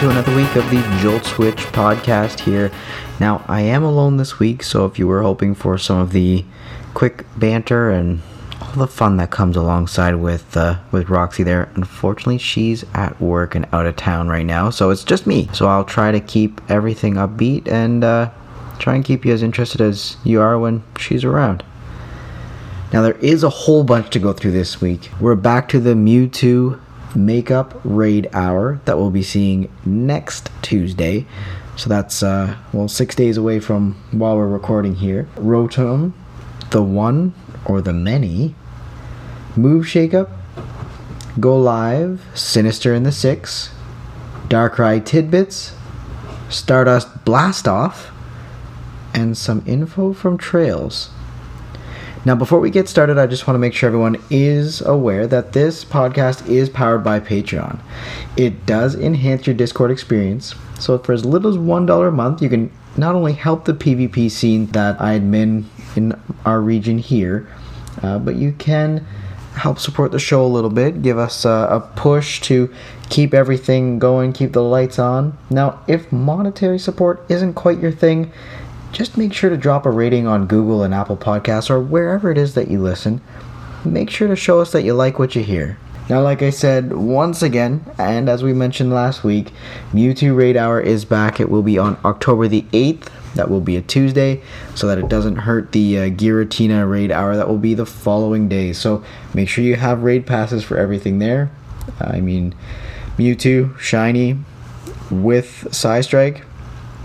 to another week of the Jolt Switch podcast here. Now, I am alone this week, so if you were hoping for some of the quick banter and all the fun that comes alongside with uh, with Roxy there, unfortunately, she's at work and out of town right now, so it's just me. So I'll try to keep everything upbeat and uh, try and keep you as interested as you are when she's around. Now, there is a whole bunch to go through this week. We're back to the Mewtwo Makeup Raid Hour that we'll be seeing next Tuesday. So that's, uh, well, six days away from while we're recording here. Rotom, the one or the many, Move Shakeup, Go Live, Sinister in the Six, Darkrai Tidbits, Stardust Blast Off, and some info from Chrales. Now, before we get started, I just want to make sure everyone is aware that this podcast is powered by Patreon. It does enhance your Discord experience. So, for as little as $1 a month, you can not only help the PvP scene that I admin in our region here, uh, but you can help support the show a little bit, give us a push to keep everything going, keep the lights on. Now, if monetary support isn't quite your thing, just make sure to drop a rating on Google and Apple Podcasts or wherever it is that you listen. Make sure to show us that you like what you hear. Now, like I said, once again, and as we mentioned last week, Mewtwo Raid Hour is back. It will be on October the 8th. That will be a Tuesday, so that it doesn't hurt the uh, Giratina Raid Hour. That will be the following day. So make sure you have raid passes for everything there. I mean, Mewtwo, Shiny, with Psystrike,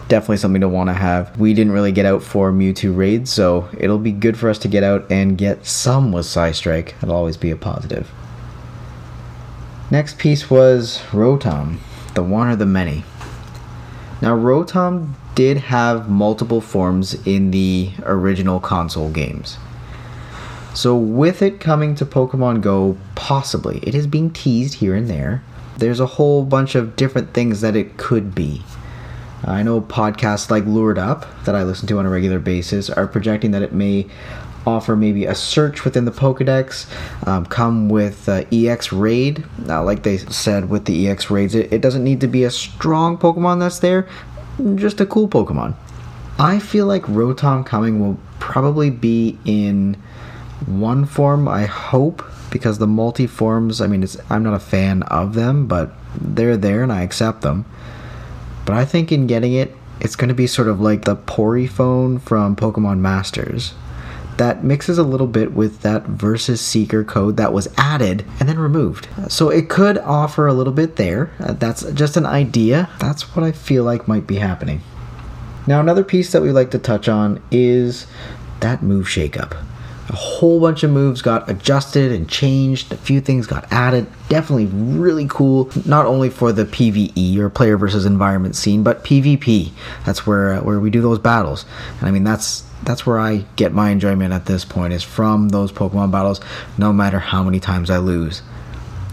definitely something to want to have. We didn't really get out for Mewtwo raids, so it'll be good for us to get out and get some with Psystrike. It'll always be a positive. Next piece was Rotom, the one or the many. Now, Rotom did have multiple forms in the original console games. So, with it coming to Pokemon Go, possibly, it is being teased here and there. There's a whole bunch of different things that it could be. I know podcasts like Lured Up that I listen to on a regular basis are projecting that it may offer maybe a search within the Pokedex, um, come with uh, EX Raid. Uh, like they said with the EX Raids, it, it doesn't need to be a strong Pokemon that's there, just a cool Pokemon. I feel like Rotom coming will probably be in one form, I hope, because the multi forms, I mean, I'm not a fan of them, but they're there and I accept them. But I think in getting it, it's going to be sort of like the Poryphone from Pokemon Masters. That mixes a little bit with that Versus Seeker code that was added and then removed. So it could offer a little bit there. Uh, that's just an idea. That's what I feel like might be happening. Now, another piece that we like to touch on is that move shakeup a whole bunch of moves got adjusted and changed a few things got added. Definitely really cool not only for the pve or player versus environment scene but pvp that's where uh, where we do those battles. And i mean that's that's where i get my enjoyment at this point is from those pokemon battles no matter how many times i lose.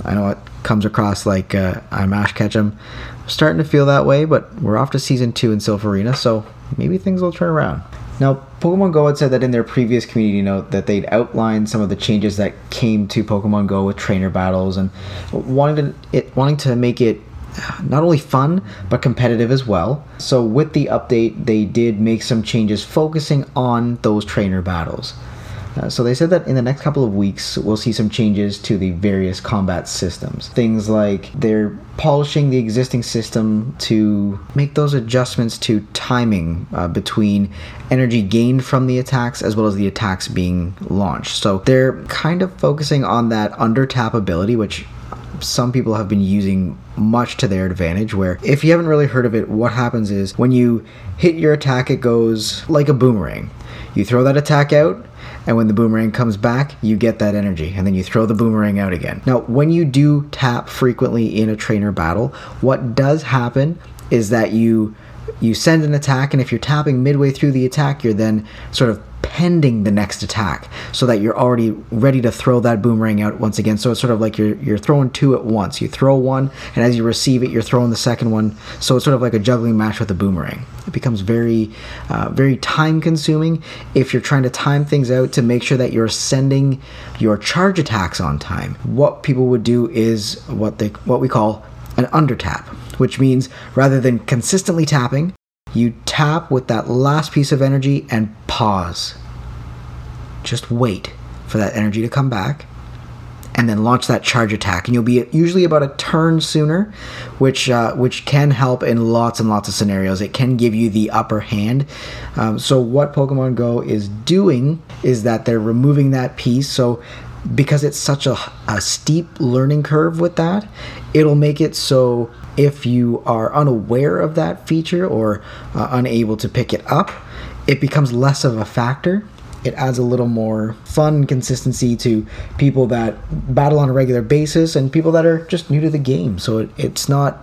I know it comes across like uh, I'm Ash Ketchum I'm starting to feel that way but we're off to season two in Arena, so maybe things will turn around now, Pokemon Go had said that in their previous community note that they'd outlined some of the changes that came to Pokemon Go with trainer battles and wanting to it wanting to make it not only fun but competitive as well. So with the update, they did make some changes focusing on those trainer battles. Uh, so they said that in the next couple of weeks, we'll see some changes to the various combat systems. Things like they're polishing the existing system to make those adjustments to timing uh, between energy gained from the attacks as well as the attacks being launched. So they're kind of focusing on that under tap ability, which some people have been using much to their advantage. Where, if you haven't really heard of it, what happens is when you hit your attack, it goes like a boomerang. You throw that attack out, and when the boomerang comes back, you get that energy, and then you throw the boomerang out again. Now, when you do tap frequently in a trainer battle, what does happen is that you you send an attack, and if you're tapping midway through the attack, you're then sort of pending the next attack so that you're already ready to throw that boomerang out once again. So it's sort of like you're you're throwing two at once. You throw one, and as you receive it, you're throwing the second one. So it's sort of like a juggling match with a boomerang. It becomes very uh, very time consuming if you're trying to time things out to make sure that you're sending your charge attacks on time. What people would do is what they what we call an under tap, which means rather than consistently tapping, you tap with that last piece of energy and pause. Just wait for that energy to come back and then launch that charge attack. And you'll be usually about a turn sooner which uh, which can help in lots and lots of scenarios. It can give you the upper hand. Um, so what pokemon go is doing is that they're removing that piece. So because it's such a, a steep learning curve with that it'll make it so if you are unaware of that feature or uh, unable to pick it up it becomes less of a factor it adds a little more fun consistency to people that battle on a regular basis and people that are just new to the game. So it, it's not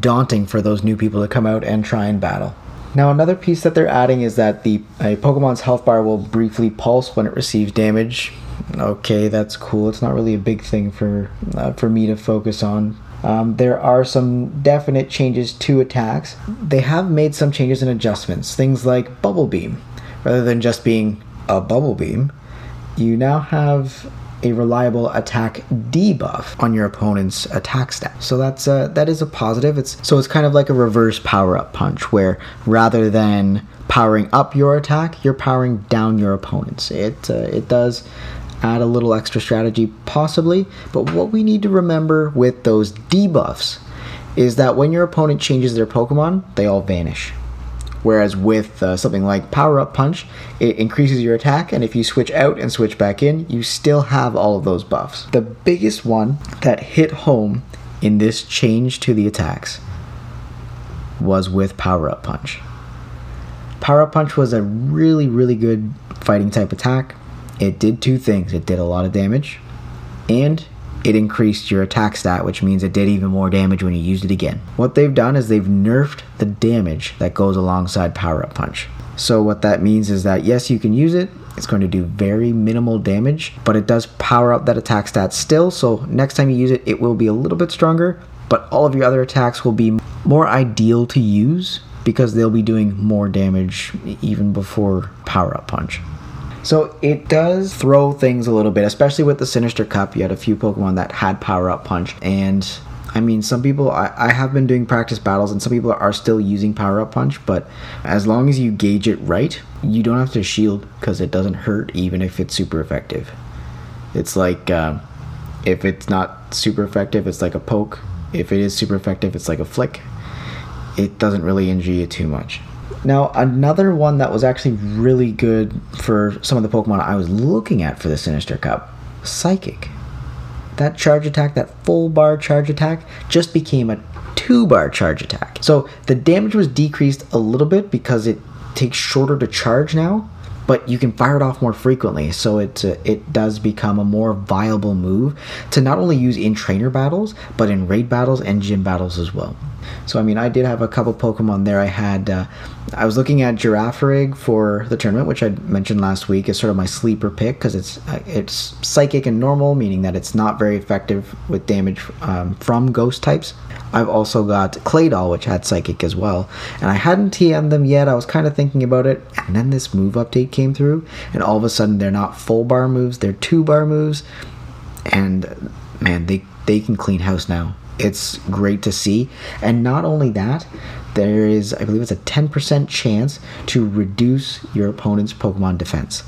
daunting for those new people to come out and try and battle. Now, another piece that they're adding is that the a Pokemon's health bar will briefly pulse when it receives damage. Okay, that's cool. It's not really a big thing for uh, for me to focus on. Um, there are some definite changes to attacks. They have made some changes and adjustments. Things like Bubble Beam, rather than just being a bubble beam, you now have a reliable attack debuff on your opponent's attack stat. So that's a, that is a positive. It's so it's kind of like a reverse power up punch where rather than powering up your attack, you're powering down your opponent's. It uh, it does add a little extra strategy possibly, but what we need to remember with those debuffs is that when your opponent changes their Pokemon, they all vanish. Whereas with uh, something like Power Up Punch, it increases your attack, and if you switch out and switch back in, you still have all of those buffs. The biggest one that hit home in this change to the attacks was with Power Up Punch. Power Up Punch was a really, really good fighting type attack. It did two things it did a lot of damage, and it increased your attack stat, which means it did even more damage when you used it again. What they've done is they've nerfed the damage that goes alongside Power Up Punch. So, what that means is that yes, you can use it, it's going to do very minimal damage, but it does power up that attack stat still. So, next time you use it, it will be a little bit stronger, but all of your other attacks will be more ideal to use because they'll be doing more damage even before Power Up Punch. So it does throw things a little bit, especially with the Sinister Cup. You had a few Pokemon that had Power Up Punch, and I mean, some people, I, I have been doing practice battles, and some people are still using Power Up Punch, but as long as you gauge it right, you don't have to shield because it doesn't hurt even if it's super effective. It's like, uh, if it's not super effective, it's like a poke. If it is super effective, it's like a flick. It doesn't really injure you too much. Now, another one that was actually really good for some of the Pokemon I was looking at for the Sinister Cup Psychic. That charge attack, that full bar charge attack, just became a two bar charge attack. So the damage was decreased a little bit because it takes shorter to charge now, but you can fire it off more frequently. So it uh, it does become a more viable move to not only use in trainer battles, but in raid battles and gym battles as well. So I mean, I did have a couple Pokemon there. I had, uh, I was looking at Girafarig for the tournament, which I mentioned last week is sort of my sleeper pick because it's uh, it's psychic and normal, meaning that it's not very effective with damage um, from ghost types. I've also got Claydol, which had psychic as well, and I hadn't TM'd them yet. I was kind of thinking about it, and then this move update came through, and all of a sudden they're not full bar moves; they're two bar moves, and man, they they can clean house now it's great to see. And not only that, there is, I believe it's a 10% chance to reduce your opponent's Pokemon defense,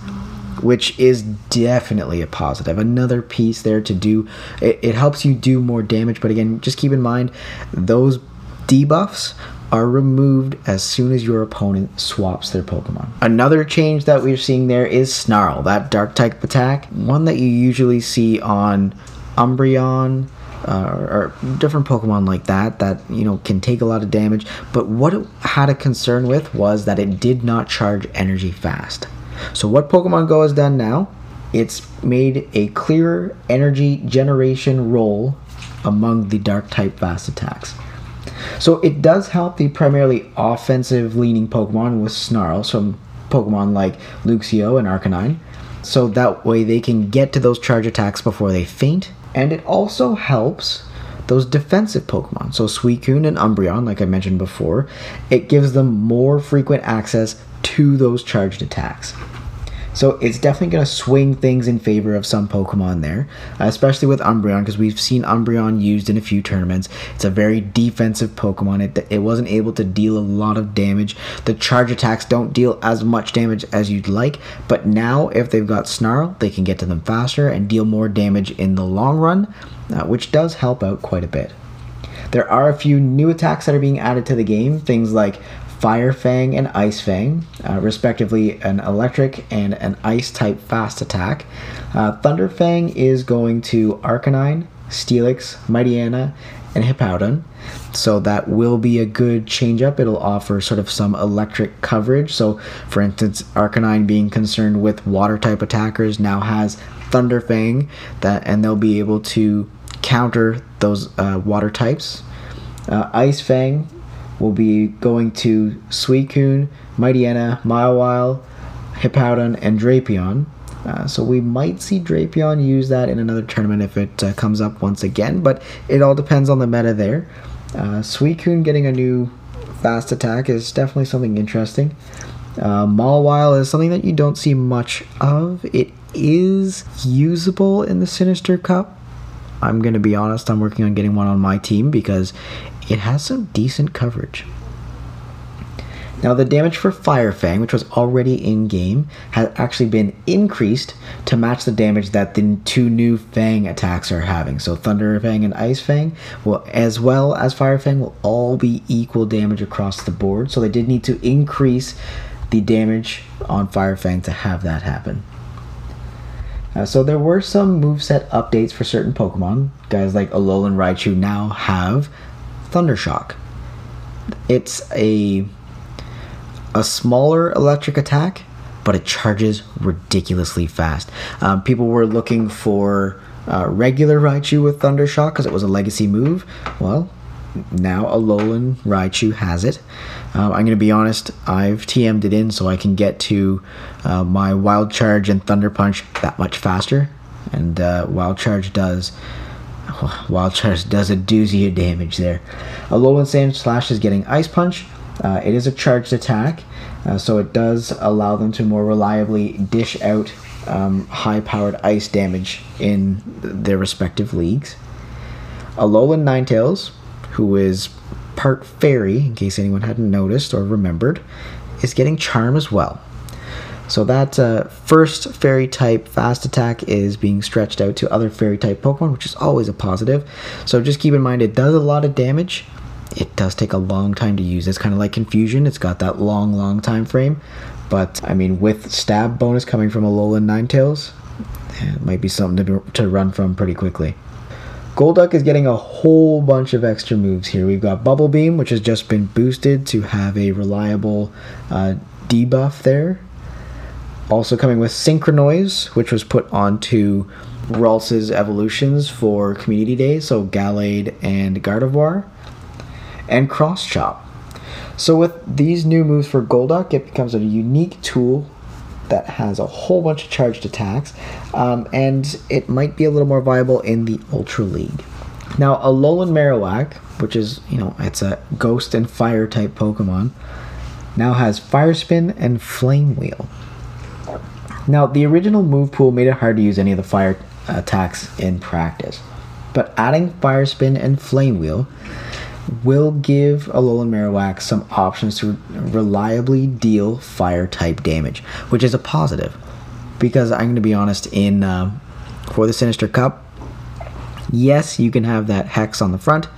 which is definitely a positive. Another piece there to do, it, it helps you do more damage, but again, just keep in mind those debuffs are removed as soon as your opponent swaps their Pokemon. Another change that we're seeing there is Snarl, that dark type attack, one that you usually see on Umbreon, Uh, or different Pokemon like that that you know can take a lot of damage. But what it had a concern with was that it did not charge energy fast. So what Pokemon Go has done now, it's made a clearer energy generation role among the Dark type fast attacks. So it does help the primarily offensive leaning Pokemon with Snarl, from Pokemon like Luxio and Arcanine. So that way they can get to those charge attacks before they faint and it also helps those defensive Pokemon. So Suicune and Umbreon, like I mentioned before, it gives them more frequent access to those charged attacks. So it's definitely going to swing things in favor of some Pokemon there, especially with Umbreon, because we've seen Umbreon used in a few tournaments. It's a very defensive Pokemon. It, it wasn't able to deal a lot of damage. The charge attacks don't deal as much damage as you'd like, but now if they've got Snarl, they can get to them faster and deal more damage in the long run, uh, which does help out quite a bit. There are a few new attacks that are being added to the game, things like Fire Fang and Ice Fang, uh, respectively an electric and an ice type fast attack. Uh, Thunder Fang is going to Arcanine, Steelix, Mightyena, and Hippowdon. So that will be a good change up. It'll offer sort of some electric coverage. So, for instance, Arcanine being concerned with water type attackers now has Thunder Fang, that, and they'll be able to counter those uh, water types. Uh, Ice Fang will be going to Suicune, Mightyena, Mawile, Hippowdon, and Drapion. Uh, so we might see Drapion use that in another tournament if it uh, comes up once again, but it all depends on the meta there. Uh, Suicune getting a new fast attack is definitely something interesting. Uh, Mawile is something that you don't see much of. It is usable in the Sinister Cup. I'm going to be honest, I'm working on getting one on my team because it has some decent coverage. Now, the damage for Fire Fang, which was already in game, has actually been increased to match the damage that the two new Fang attacks are having. So, Thunder Fang and Ice Fang, will, as well as Fire Fang, will all be equal damage across the board. So, they did need to increase the damage on Fire Fang to have that happen. Uh, so there were some moveset updates for certain Pokemon. Guys like Alolan Raichu now have Thundershock. It's a a smaller electric attack, but it charges ridiculously fast. Um, people were looking for uh, regular Raichu with Thundershock because it was a legacy move. Well, now Alolan Raichu has it. Uh, I'm going to be honest, I've TM'd it in so I can get to uh, my Wild Charge and Thunder Punch that much faster. And uh, Wild Charge does Wild Charge does a doozy of damage there. a Alolan Sandslash is getting Ice Punch. Uh, it is a charged attack, uh, so it does allow them to more reliably dish out um, high powered ice damage in their respective leagues. A Alolan Ninetales, who is part fairy, in case anyone hadn't noticed or remembered, is getting Charm as well. So that uh, first fairy type fast attack is being stretched out to other fairy type Pokemon, which is always a positive. So just keep in mind it does a lot of damage. It does take a long time to use. It's kind of like confusion. It's got that long, long time frame. But I mean, with stab bonus coming from Alolan Ninetales, it might be something to, to run from pretty quickly. Golduck is getting a whole bunch of extra moves here. We've got Bubble Beam, which has just been boosted to have a reliable uh, debuff there. Also coming with Synchronoise, which was put onto Ralts's evolutions for Community Day, so Gallade and Gardevoir. And Cross Chop. So with these new moves for Golduck, it becomes a unique tool that has a whole bunch of charged attacks, um, and it might be a little more viable in the Ultra League. Now, Alolan Marowak, which is, you know, it's a ghost and fire type Pokemon, now has Fire Spin and Flame Wheel. Now, the original move pool made it hard to use any of the fire attacks in practice, but adding Fire Spin and Flame Wheel will give Alolan Marowak some options to reliably deal fire type damage, which is a positive. Because I'm going to be honest, in uh, for the Sinister Cup, yes, you can have that hex on the front,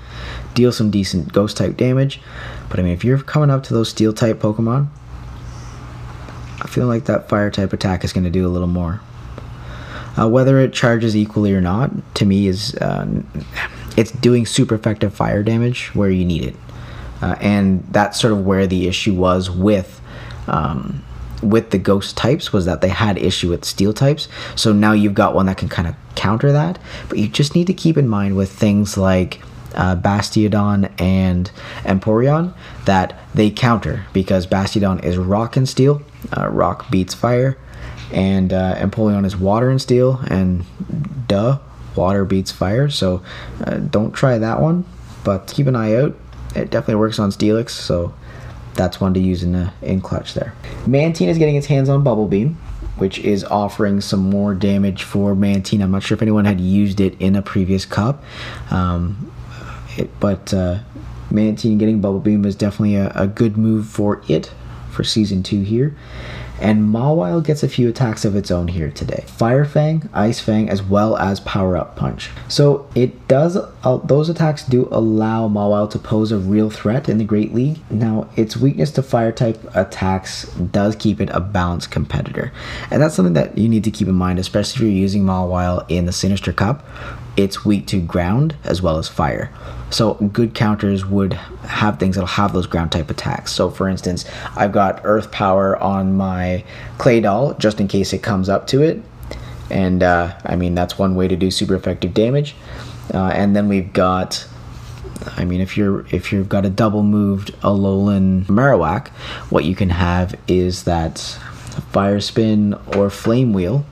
deal some decent ghost type damage, but I mean, if you're coming up to those steel type Pokemon, I feel like that fire type attack is going to do a little more. Uh, whether it charges equally or not, to me, is uh, it's doing super effective fire damage where you need it, uh, and that's sort of where the issue was with. Um, with the ghost types was that they had issue with steel types so now you've got one that can kind of counter that but you just need to keep in mind with things like uh, Bastiodon and Empoleon that they counter because Bastiodon is rock and steel. Uh, rock beats fire, and uh, Empoleon is water and steel, and duh, water beats fire. So uh, don't try that one, but keep an eye out. It definitely works on Steelix, so that's one to use in, uh, in clutch there. Mantine is getting its hands on Bubble Beam. which is offering some more damage for Mantine. I'm not sure if anyone had used it in a previous cup, um, it, but uh, Mantine getting Bubble Beam is definitely a, a good move for it for season two here. And Mawile gets a few attacks of its own here today. Fire Fang, Ice Fang, as well as Power Up Punch. So it does, uh, those attacks do allow Mawile to pose a real threat in the Great League. Now, its weakness to fire type attacks does keep it a balanced competitor. And that's something that you need to keep in mind, especially if you're using Mawile in the Sinister Cup. It's weak to ground as well as fire. So good counters would have things that'll have those ground type attacks. So for instance, I've got Earth Power on my Claydol just in case it comes up to it. And uh, I mean, that's one way to do super effective damage. Uh, and then we've got I mean, if you're if you've got a double moved Alolan Marowak, what you can have is that Fire Spin or Flame Wheel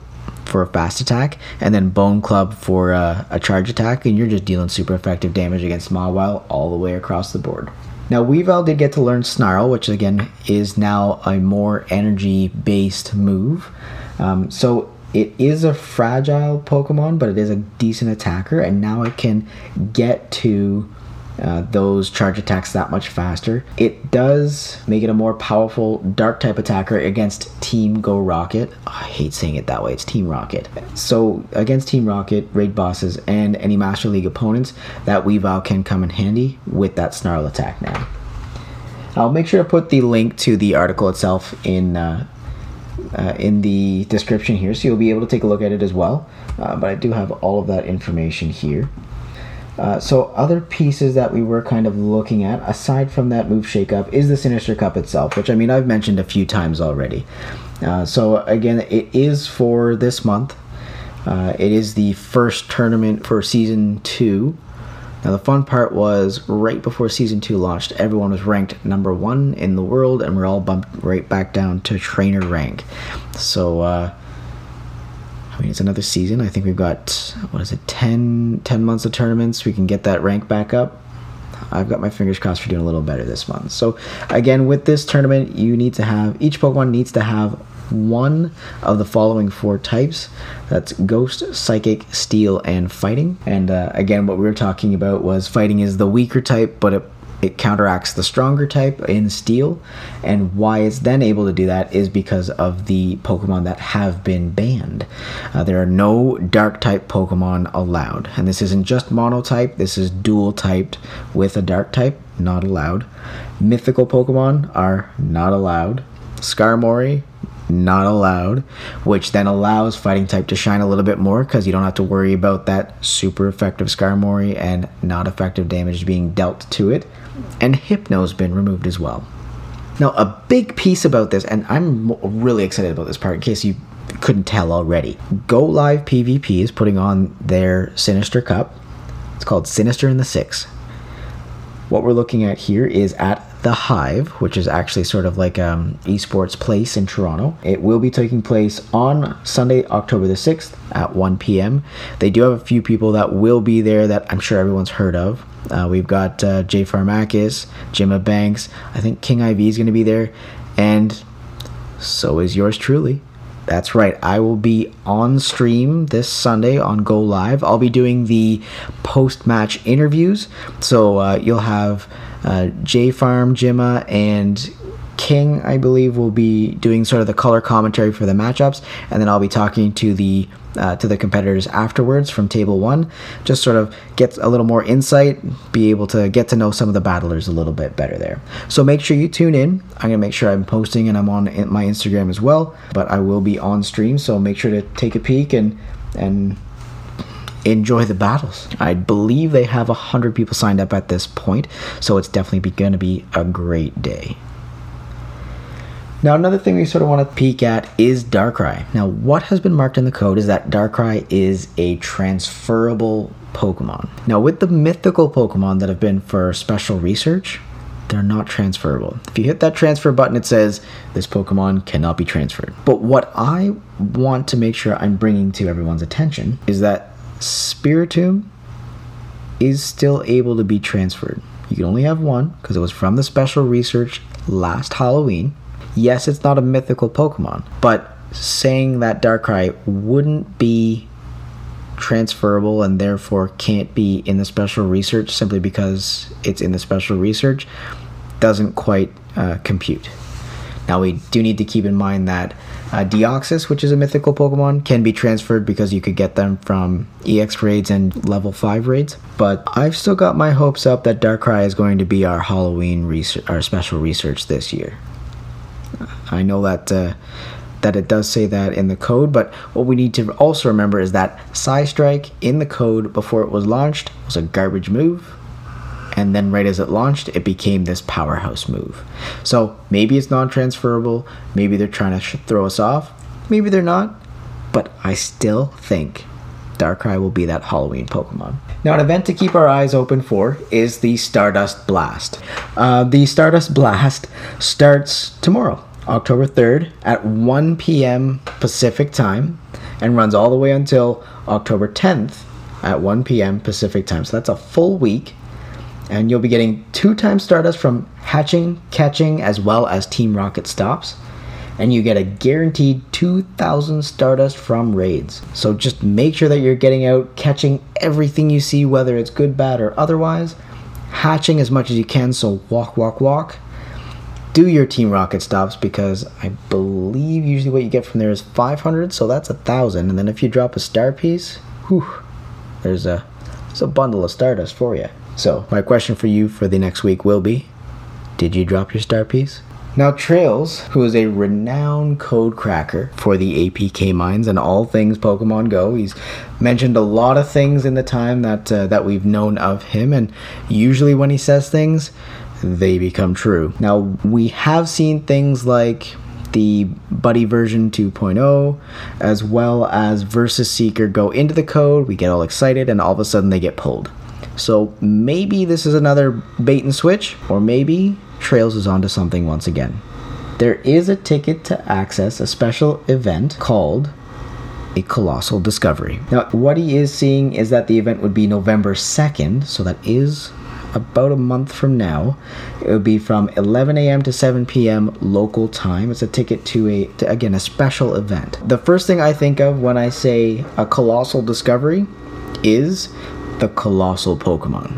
for a fast attack, and then Bone Club for a, a charge attack, and you're just dealing super effective damage against Mawile all the way across the board. Now, Weavile did get to learn Snarl, which again is now a more energy based move. Um, so it is a fragile Pokemon, but it is a decent attacker, and now it can get to uh, those charge attacks that much faster. It does make it a more powerful dark type attacker against Team Go Rocket. Oh, I hate saying it that way, it's Team Rocket. So, against Team Rocket, raid bosses, and any Master League opponents, that Weavile can come in handy with that Snarl attack now. I'll make sure to put the link to the article itself in uh, uh, in the description here, so you'll be able to take a look at it as well. Uh, but I do have all of that information here. Uh, so other pieces that we were kind of looking at, aside from that move shakeup, is the Sinister Cup itself, which I mean I've mentioned a few times already. Uh, so again, it is for this month. Uh, it is the first tournament for season two. Now the fun part was right before season two launched, everyone was ranked number one in the world, and we're all bumped right back down to trainer rank. So uh, I mean, it's another season. I think we've got, what is it, 10, 10 months of tournaments. We can get that rank back up. I've got my fingers crossed for doing a little better this month. So, again, with this tournament, you need to have, each Pokemon needs to have one of the following four types that's ghost psychic steel and fighting and uh, again what we were talking about was fighting is the weaker type but it it counteracts the stronger type in steel. And why it's then able to do that is because of the pokemon that have been banned. Uh, there are no dark type pokemon allowed. And this isn't just mono type this is dual typed with a dark type not allowed. Mythical pokemon are not allowed. Skarmory not allowed, which then allows fighting type to shine a little bit more because you don't have to worry about that super effective Skarmory and not effective damage being dealt to it and Hypno's been removed as well. Now, a big piece about this, and I'm really excited about this part in case you couldn't tell already. Go Live PvP is putting on their Sinister Cup. It's called Sinister in the Six. What we're looking at here is at the Hive, which is actually sort of like um, esports place in Toronto. It will be taking place on Sunday, October the 6th at 1 p.m. They do have a few people that will be there that I'm sure everyone's heard of. Uh, we've got uh, Jay Farmakis, Jimma Banks. I think King IV is going to be there, and so is yours truly. That's right. I will be on stream this Sunday on Go Live. I'll be doing the post match interviews. So uh, you'll have uh, J Farm, Jimma, and King, I believe, will be doing sort of the color commentary for the matchups, and then I'll be talking to the uh, to the competitors afterwards from table one, just sort of get a little more insight, be able to get to know some of the battlers a little bit better there. So make sure you tune in. I'm gonna make sure I'm posting and I'm on my Instagram as well, but I will be on stream, so make sure to take a peek and and enjoy the battles. I believe they have a hundred people signed up at this point, so it's definitely going to be a great day. Now, another thing we sort of want to peek at is Darkrai. Now, what has been marked in the code is that Darkrai is a transferable Pokemon. Now, with the mythical Pokemon that have been for special research, they're not transferable. If you hit that transfer button, it says this Pokemon cannot be transferred. But what I want to make sure I'm bringing to everyone's attention is that Spiritomb is still able to be transferred. You can only have one because it was from the special research last Halloween. Yes, it's not a mythical Pokemon, but saying that Darkrai wouldn't be transferable and therefore can't be in the special research simply because it's in the special research doesn't quite uh, compute. Now, we do need to keep in mind that uh, Deoxys, which is a mythical Pokemon, can be transferred because you could get them from EX raids and level 5 raids. But I've still got my hopes up that Darkrai is going to be our Halloween research, our special research this year. I know that uh, that it does say that in the code, but what we need to also remember is that Psystrike in the code before it was launched was a garbage move and then right as it launched, it became this powerhouse move. So maybe it's non transferable, maybe they're trying to throw us off, maybe they're not, but I still think Darkrai will be that Halloween Pokemon. Now, an event to keep our eyes open for is the Stardust Blast. Uh, the Stardust Blast starts tomorrow, October 3rd at 1 p.m. Pacific time and runs all the way until October 10th at 1 p.m. Pacific time. So that's a full week and you'll be getting two times Stardust from hatching, catching, as well as Team Rocket stops. And you get a guaranteed 2,000 Stardust from raids. So just make sure that you're getting out, catching everything you see, whether it's good, bad, or otherwise. Hatching as much as you can, so walk, walk, walk. Do your Team Rocket stops because I believe usually what you get from there is 500, so that's a thousand. And then if you drop a star piece, whew, there's a, there's a bundle of Stardust for you. So, my question for you for the next week will be Did you drop your star piece? Now, Chrales, who is a renowned code cracker for the APK mines and all things Pokemon Go, he's mentioned a lot of things in the time that uh, that we've known of him, and usually when he says things, they become true. Now, we have seen things like the Buddy version 2.0, as well as Versus Seeker go into the code. We get all excited, and all of a sudden they get pulled. So maybe this is another bait and switch, or maybe Chrales is onto something once again. There is a ticket to access a special event called a colossal discovery. Now, what he is seeing is that the event would be November 2nd, so that is about a month from now. It would be from 11 a.m. to 7 p.m. local time. It's a ticket to a to, again a special event. The first thing I think of when I say a colossal discovery is the colossal Pokemon,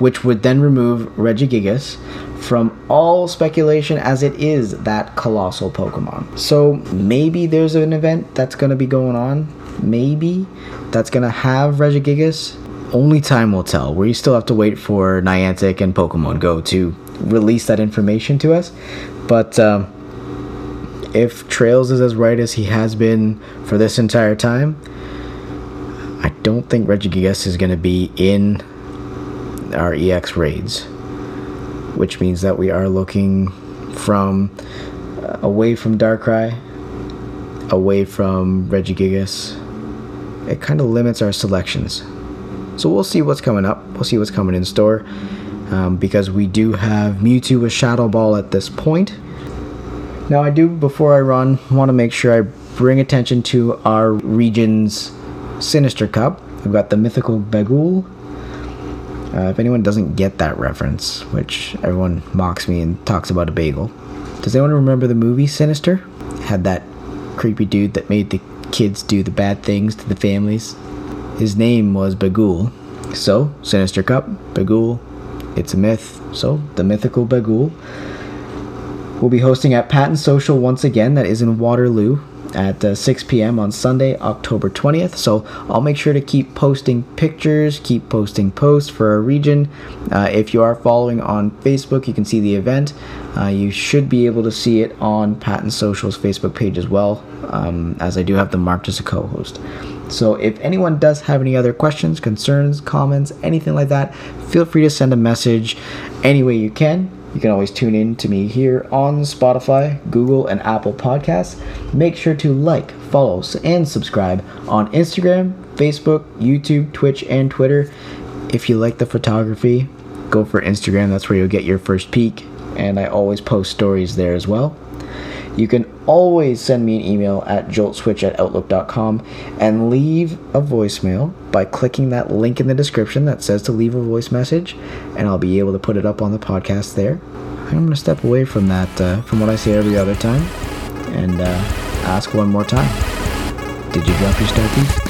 which would then remove Regigigas from all speculation as it is that colossal Pokemon. So maybe there's an event that's going to be going on. Maybe that's going to have Regigigas. Only time will tell. We still have to wait for Niantic and Pokemon Go to release that information to us. But um, if Chrales is as right as he has been for this entire time, don't think Regigigas is going to be in our EX raids, which means that we are looking from uh, away from Darkrai, away from Regigigas. It kind of limits our selections. So we'll see what's coming up. We'll see what's coming in store. Um, because we do have Mewtwo with Shadow Ball at this point. Now, I do, before I run, want to make sure I bring attention to our region's Sinister Cup. We've got the mythical Bagul. Uh, if anyone doesn't get that reference, which everyone mocks me and talks about a bagel, does anyone remember the movie Sinister? had that creepy dude that made the kids do the bad things to the families. His name was Bagul. So, Sinister Cup, Bagul, it's a myth. So, the mythical Bagul will be hosting at Patton Social once again, that is in Waterloo at uh, 6 p.m. on Sunday, October 20th. So I'll make sure to keep posting pictures, keep posting posts for our region. Uh, if you are following on Facebook, you can see the event. Uh, you should be able to see it on Patton Social's Facebook page as well, um, as I do have them marked as a co host. So if anyone does have any other questions, concerns, comments, anything like that, feel free to send a message any way you can. You can always tune in to me here on Spotify, Google, and Apple Podcasts. Make sure to like, follow, and subscribe on Instagram, Facebook, YouTube, Twitch, and Twitter. If you like the photography, go for Instagram. That's where you'll get your first peek. And I always post stories there as well. You can always send me an email at joltswitch at outlook.com and leave a voicemail by clicking that link in the description that says to leave a voice message, and I'll be able to put it up on the podcast there. I'm going to step away from that, uh, from what I say every other time, and uh, ask one more time. Did you drop your star?